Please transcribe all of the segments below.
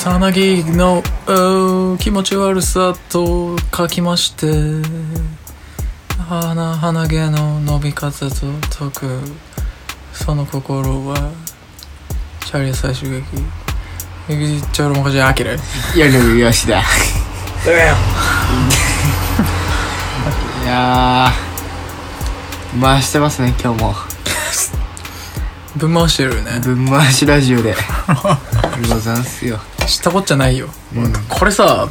さなぎの気持ち悪さと書きまして鼻鼻毛の伸び方と解く。その心はチャリア最終劇。エグジッチョロモカジアキレ夜の吉田ダメよ。いやー回してますね今日も。ぶん回してるよね。ぶん回しラジオで。ござんすよ知ったこっちゃないよ、うん。これさ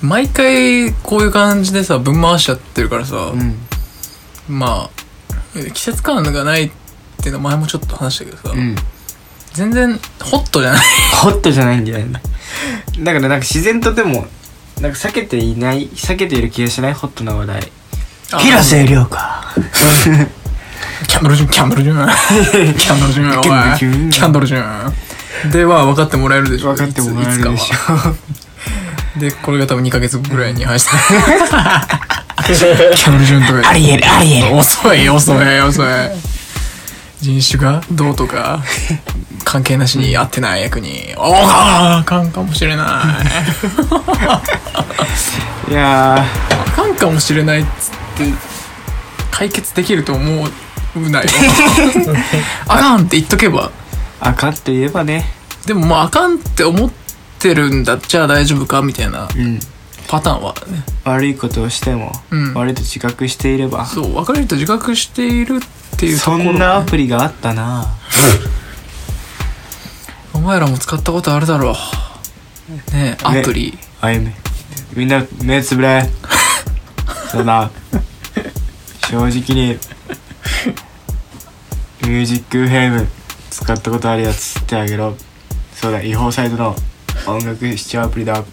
毎回こういう感じでさぶん回しちゃってるからさ、うん。まあ季節感がないっていうの前もちょっと話したけどさ、うん。全然ホットじゃない。ホットじゃないんだよね。だからなんか自然とでもなんか避けていない避けている気がしないホットな話題。広瀬涼か キャンドルジュンキャンドルジュン。キャンドルジュン。お キャンドルいジュン。キャンドルジュン。では分かってもらえるでしょ。分かってもらえるでしょ。でこれが多分2ヶ月ぐらいに配信 キャンドルジュンとか。ありえるありえる。遅い遅い遅い。人種がどうとか関係なしに合ってない役に。おああかんかもしれない。い やあかんかもしれないっつって解決できると思うなよ。あかんって言っとけば。ーあかんって言えばね。でもまああかんって思ってるんだっちゃ大丈夫かみたいなうん。パターンはね。悪いことをしても、うん。悪いと自覚していれば。そう別れると自覚しているっていうとこそろんなアプリがあったな。お前らも使ったことあるだろ。うねえアプリ、あゆめ。みんな目つぶれ。そうだ。正直にミュージックフェーム。使ったことあるやつってあげろ。そうだ違法サイトの音楽視聴アプリだ。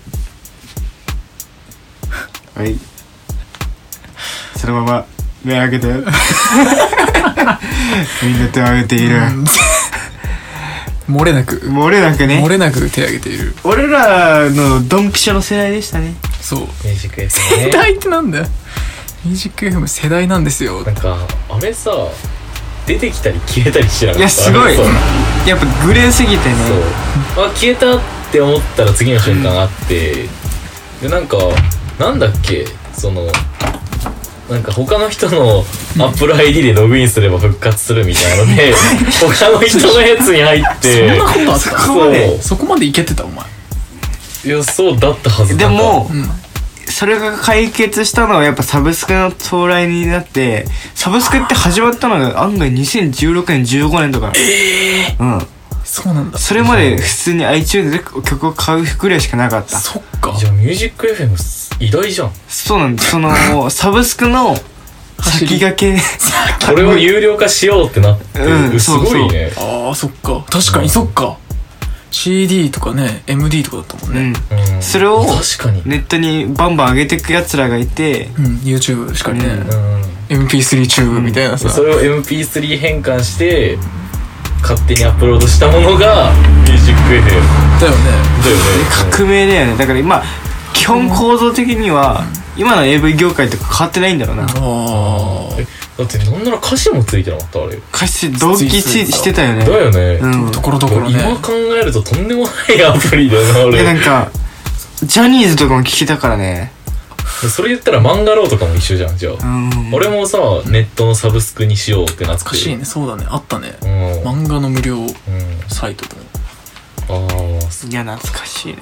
はい。そのまま目開けて。みんな手を挙げている、うん。漏れなく。漏れなくね。漏れなく手を挙げている。俺らのドンピシャの世代でしたね。そう。ミュージック FM ね。世代ってなんだよ。ミュージック FM 世代なんですよ。なんかあれさ出てきたり消えたりしてなかった。いやすごい。やっぱグレーすぎてね。そう。あ消えたって思ったら次の瞬間あって、でなんかなんだっけ？そのなんか他の人の AppleID でログインすれば復活するみたいなので 他の人のやつに入って。そんなことあった？そこまでそこまでいけてたお前。いやそうだったはずでもうんそれが解決したのはやっぱサブスクの到来になってサブスクって始まったのが案外2016年15年とかうん。そうなんだ。それまで普通に iTunes で曲を買うぐらいしかなかった。そっか。じゃあミュージック FM 偉大じゃん。そうなんだそのサブスクの先駆け。これを有料化しようってなって、うんすごいね。あーそっか。確かにそっか CD とかね MD とかだったもんうん。ねうん。それを確かに、ネットにバンバン上げていくやつらがいて。うん、YouTube しかりね、うん、MP3 チューブみたいなさ、それを MP3 変換して勝手にアップロードしたものがミュージック FM だよね。だよね。革命だよね。だから今基本構造的には今の AV 業界とか変わってないんだろうな。ああえだってなんなら歌詞もついてなかったあれ。歌詞同期ししてたよね。だよね、うん。ところどころね。今考えるととんでもないアプリだよなでな俺んかジャニーズとかも聞けたからね。それ言ったら漫画ローとかも一緒じゃんじゃあ、うん。俺もさネットのサブスクにしようってなって。懐かしいね。そうだね。あったね。うん、うん、漫画の無料サイトでも。ああいや懐かしいね。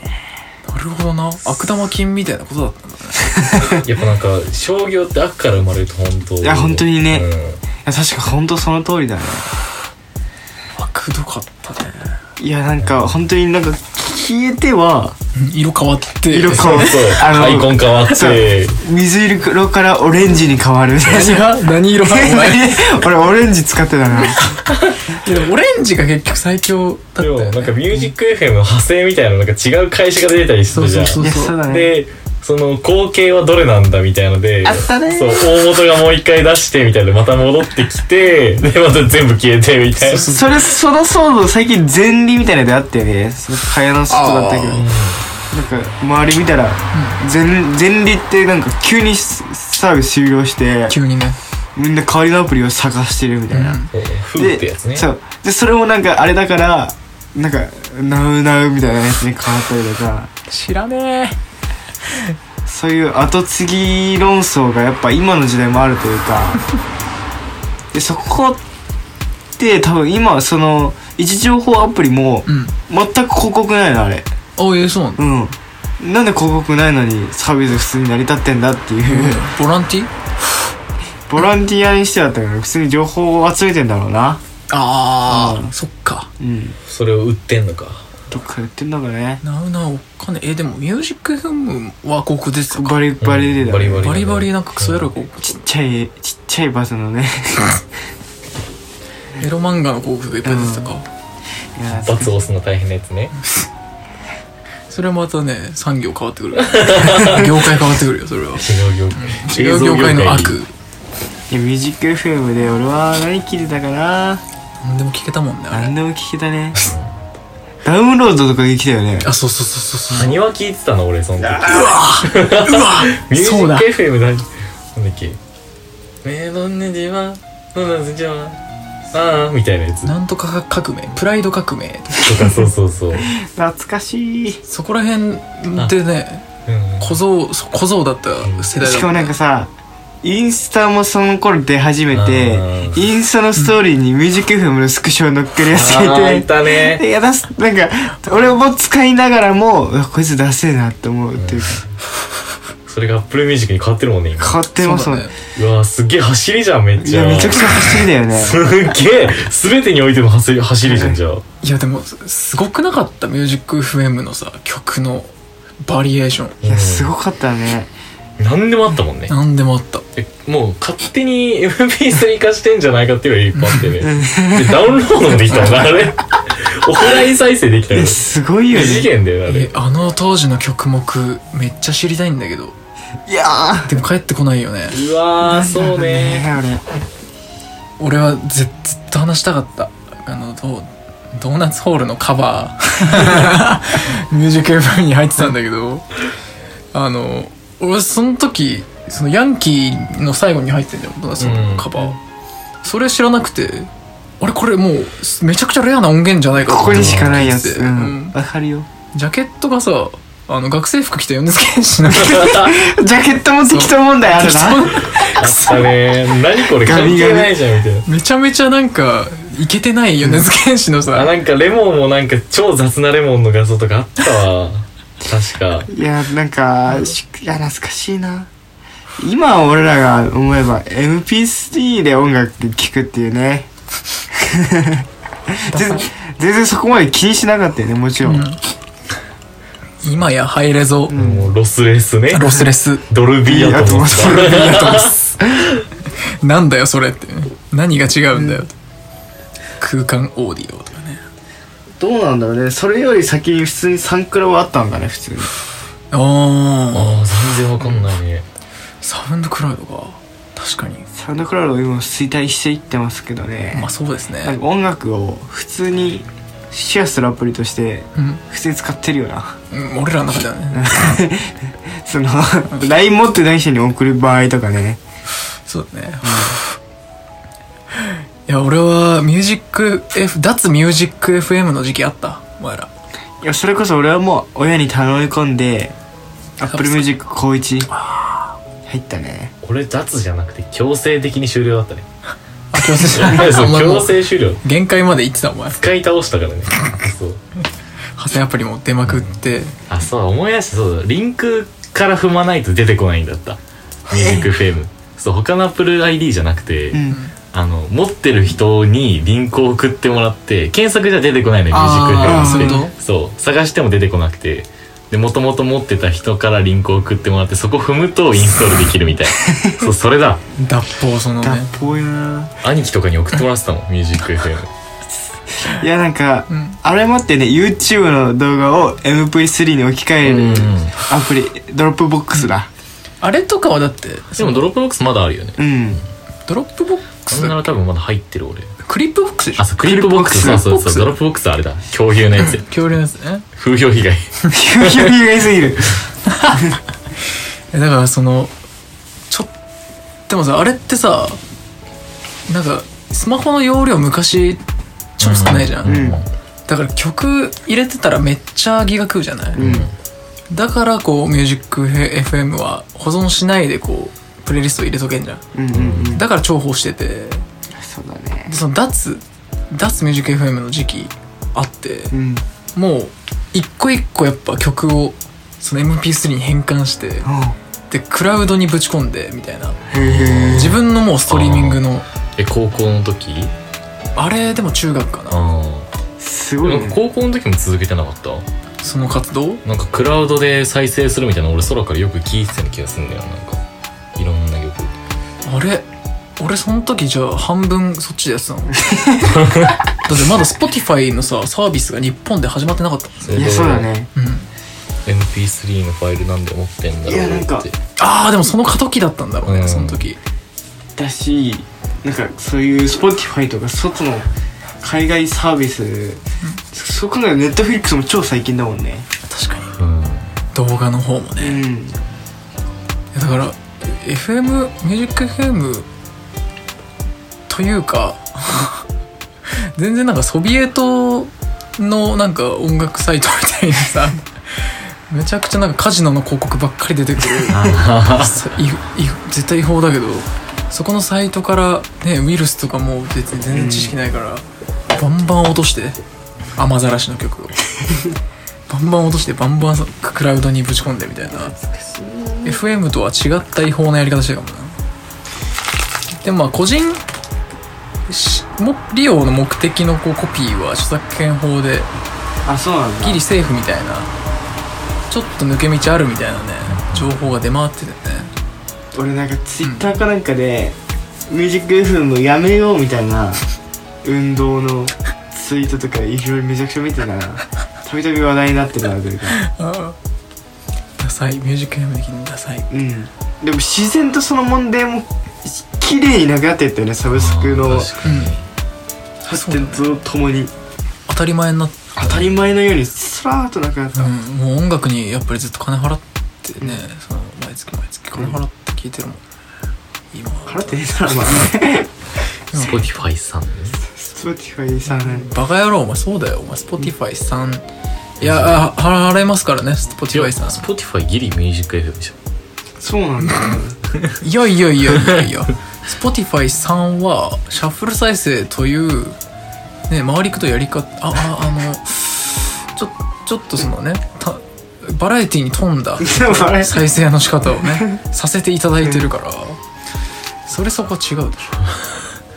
なるほどな。悪玉菌みたいなことだったんだね やっぱなんか商業って悪から生まれると本当いや本当にね。うん。いや確か本当その通りだね。悪どかったね。いやなんか本当になんか消えては色変わって。色変わっそうあのアイコン変わっそうて水色からオレンジに変わる。何色なの？俺オレンジ使ってたな。オレンジが結局最強だったでよ、ね、もなんかミュージック FM の派生みたいななんか違う会社が出たりするじゃん。そう。いやそうだね。でその後継はどれなんだみたいのであったね。そう大元がもう一回出してみたいなまた戻ってきて でまた全部消えてみたいな。それその騒動最近前理みたいなのであったよね。その蚊帳の外だったけど。なんか周り見たら前前理ってなんか急にサービス終了して急にね。みんな代わりのアプリを探してるみたいな、そうフーってやつね。そう。でそれもなんかあれだからなんかナウナウみたいなやつに変わったりとか。知らねそういう後継ぎ論争がやっぱ今の時代もあるというか。でそこって多分今その位置情報アプリも全く広告ないのあれ。あええそうなんだ。うん。なんで広告ないのにサービス普通に成り立ってんだっていう。ボランティ ボランティアにしてはったけど普通に情報を集めてんだろうな。ああ、うん。そっか。うん。それを売ってんのかどっかやってんのかね。なうなうおっかね。えでもミュージック FM は広告ですか？バリバリでだ、バリバリバリバリなんかクソやろ広告ちっちゃいちっちゃいバスのね。エロ漫画の広告がいっぱい出てたか、いやバツ押すの大変なやつね。それはまたね産業変わってくる。業界変わってくるよそれは。違う業界。違う業界の悪。いやミュージック FM で俺は何聞いてたかな何でも聞けたもんねあれ。何でも聞けたね ダウンロードとかできたよね。あそうそうそうそうそう。何は聞いてたの俺その時。うわうわミュージそうだ。ック FM だ。なんだっけ。メロンネジはノナズジはああみたいなやつ。なんとか革命。プライド革命。とかそうそうそう、懐かしい。そこら辺でねうん、小僧そ小僧だった世代だった。しかもなんかさインスタもその頃出始めてうん。インスタのストーリーにミュージック FM のスクショを載っけるやつがいて。たね。いやだすなんか俺も使いながらもこいつダセえなって思うっていうか。それが Apple Music に変わってるもんね今。変わってますもん、ね。うわすっげえ走りじゃんめっいちゃ。やめちゃくちゃ走りだよね。すっげえ。全てにおいての走り走りじゃんじゃあ。いやでもすすごくなかった？ミュージック FM のさ曲のバリエーション。いやすごかったね何でもあったもんね。何でもあった。えもう勝手に MP3 化してんじゃないかっていうのがいっぱいあってね。でダウンロードもできたもんなあれ。オフライン再生できたよいやすごいよ異次ね元だよあれ。えあの当時の曲目めっちゃ知りたいんだけど。いやでも帰ってこないよね。うわーそうね。ね俺はずずっと話したかった。あのドドーナツホールのカバー。ミュージック FM に入ってたんだけど。あの俺その時そのヤンキーの最後に入ってんじゃんドーナツホールのカバー、それ知らなくて俺これもうめちゃくちゃレアな音源じゃないかここにしかないやつ。ってうん。わかるよ。ジャケットがさあの学生服着た米津玄師のジャケットも適当問題あるな。あったね何これ関係ないじゃんみたいな。めちゃめちゃなんかイケてない米津玄師のさ、あなんかレモンもなんか超雑なレモンの画像とかあったわ確か。いやなんかしいや懐かしいな。今俺らが思えば MP3 で音楽聴くっていうね。全全然そこまで気にしなかったよねもちろん、今やハイレゾ、もうロスレスね。ロスレス。ドルビーやと思ってドルビーやと思っ なんだよそれって。何が違うんだよ、空間オーディオどうなんだろうね。それより先に普通にサンクラはあったんだね普通に。ああああ全然わかんないね。サウンドクラウドか確かに。サウンドクラウド今衰退していってますけどね、まあそうですね。なんか音楽を普通にシェアするアプリとしてうん、普通に使ってるよな。うん、俺らの中ではね。その LINE 持ってない人に送る場合とかね。そうだね、いや俺はミュージック F 脱ミュージック FM の時期あったお前ら。いやそれこそ俺はもう親に頼み込んで Apple Music 高1入ったね。俺脱じゃなくて強制的に終了だったね。あ強制そうお前も強制終了。限界まで行ってたお前使い倒したからね。そう。派生アプリも出まくって、あそうだ思い出した。そうだリンクから踏まないと出てこないんだった。ミュージック FM そう他の AppleID じゃなくて、うんあの持ってる人にリンクを送ってもらって検索じゃ出てこないのよミュージックあーフェムっそういうこてそう。探しても出てこなくて。でもともと持ってた人からリンクを送ってもらってそこ踏むとインストールできるみたいな。そうそれだ。脱法そのね。脱法やな。兄貴とかに送ってもらってたもんミュージック FM いやなんか、うん。あれもってね YouTube の動画を MP3 に置き換えるアプリ、 Dropbox だ。あれとかはだってでも Dropbox まだあるよね。うん。 Dropbox そんなら多分まだ入ってる俺 Clipbox でしょ？あそう Clipbox。そうそうそう Dropbox あれだ。恐竜のやつ。恐竜のやつ？ね風評被害。急に意外すぎる。えだからそのちょでもさあれってさなんかスマホの容量昔超少ないじゃん、うん。だから曲入れてたらめっちゃギガ食うじゃない、うん。だからこうミュージック FM は保存しないでこうプレイリスト入れとけんじゃん。うんうんうん。だから重宝してて。そうだね。でその脱脱ミュージック FM の時期あってうん。もう一個一個やっぱ曲をその MP3 に変換してでクラウドにぶち込んでみたいな。へえ自分のもうストリーミングのえ高校の時？あれでも中学かな。すごいね。高校の時も続けてなかった？その活動？なんかクラウドで再生するみたいなの俺空からよく聞いてたような気がするんだよなんかあれ？俺その時じゃあ半分そっちでやってたの？だってまだ Spotify のさサービスが日本で始まってなかった。もんねいやそうだね。うん。MP3 のファイルなんで持ってんだろういやなんか。ってああでもその過渡期だったんだろうね、うん。その時。だしなんかそういう Spotify とか外の海外サービス、そう考えると Netflix も超最近だもんね。確かに。うん。動画の方もうね、いん FM ミュージック FM というか 全然なんかソビエトのなんか音楽サイトみたいにさめちゃくちゃなんかカジノの広告ばっかり出てくる。絶対違法だけどそこのサイトからねウイルスとかも別に全然知識ないから、バンバン落として雨ざらしの曲を。バンバン落としてバンバンクラウドにぶち込んでみたいな。FM とは違った違法なやり方してるかもな。でもまあ個人利用の目的のこうコピーは著作権法であそうなんだ。ギリセーフみたいな。ちょっと抜け道あるみたいなね情報が出回っててね。俺なんか Twitter かなんかで、ミュージック FM やめようみたいな運動のツイートとかいろいろめちゃくちゃ見てたなたびたび話題になってるなというかダサいミュージック FM 的にダサい。うん。でも自然とその問題も綺麗になくなってったよねサブスクの発展とともに。当たり前になっ当たり前のようにスラーっとなくなった、うん、もう音楽にやっぱりずっと金払ってね、その毎月毎月金払って聴いてるもん、今。払ってねえだろお前。Spotify さんね。Spotify さん。バカ野郎お前そうだよ。お前 Spotify さんいやあ払払いますからね Spotify さん。Spotify ギリミュージック FM じそうなんだ。いやいやいやいやいや。Spotify さんはシャッフル再生というね回りくとやり方あああのちょちょっとそのねたバラエティに富んだ 再生の仕方をねさせていただいてるから。それそこは違うでし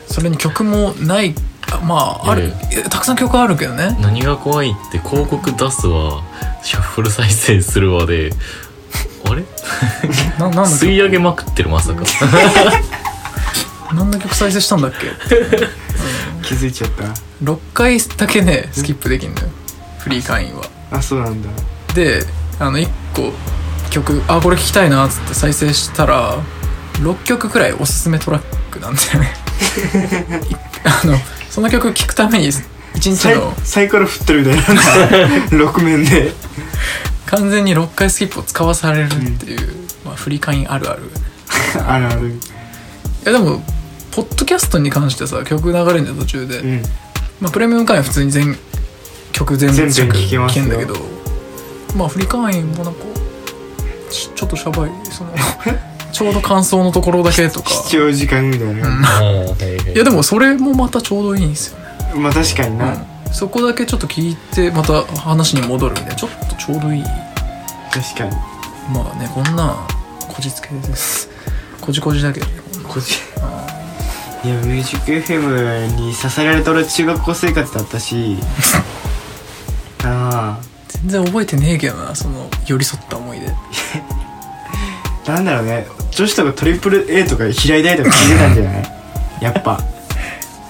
ょ。それに曲もないあまああるいやいやたくさん曲あるけどね。何が怖いって広告出すわ。シャッフル再生するわで。あれ？ななんだ吸い上げまくってるまさか。何の曲再生したんだっけ？気づいちゃっ6回だけねスキップできんのよ。フリー会員は。たあそうなんだ。であの1個曲あこれ聴きたいなっつって再生したら6曲くらいおすすめトラックなんだよね。い あのその曲聴くために1日サイのサイコロ振ってるみたいな。6面で。完全に6回スキップを使わされるっていう、まあ、フリー会員あるある。あるある。いやでもポッドキャストに関してさ曲流れるん途中で、うん。まあ、プレミアム会員は普通に全曲全部聴けんだけどまあフリー会員もなんかちちょっとシャバいその ちょうど感想のところだけとか。視聴時間みたいな、いやでもそれもまたちょうどいいんですよね、まあ確かにな、うん、そこだけちょっと聞いてまた話に戻るんでちょっとちょうどいい。確かに。まあねこんなんこじつけです。こじこじだけどねこんな。こっちいやミュージック FM に支えられとる中学校生活だったし。あ全然覚えてねえけどなその寄り添った思い出。あ なんだろうね女子とかトリプル A とか平井大とか聞いてたんじゃないやっぱ。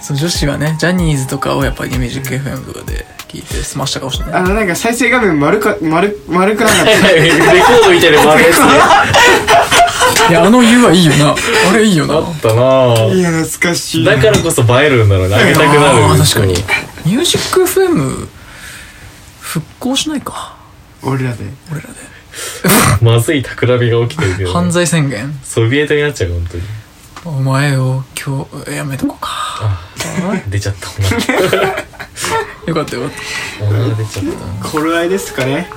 そう女子はねジャニーズとかをやっぱりミュージック FM とかで聞いて済ましたかもしれないあのなんか再生画面丸か丸丸くなかった レコードみたいなの回るやつね。いやあの U はいいよな。あれいいよな。あったなぁいや懐かしい。だからこそ映えるんだろうねあげたくなる。あー確かに。ミュージック FM 復興しないか。俺らで。俺らで まずい企みが起きてるけどね。犯罪宣言？ソビエトになっちゃう本当に。お前を今日やめとこうか。あ出ちゃったおな よかったよかっおなら出ちゃった。頃合いですかね。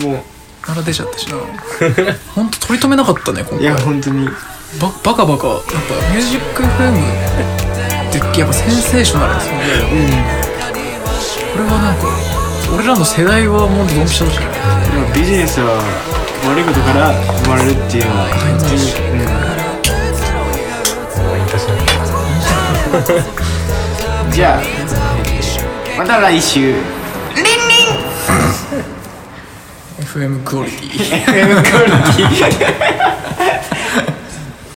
もた腹出ちゃったしなほんと取り留めなかったね今ういや回本当に。ババカバカ。やっぱミュージック FM ってやっぱセンセーショナルですよね。うん。これはなんか俺らの世代はもうドンピシャだしビジネスは悪いことから生まれるっていうのは本当じゃあまた来週。FM クオリティ。FM クオリティ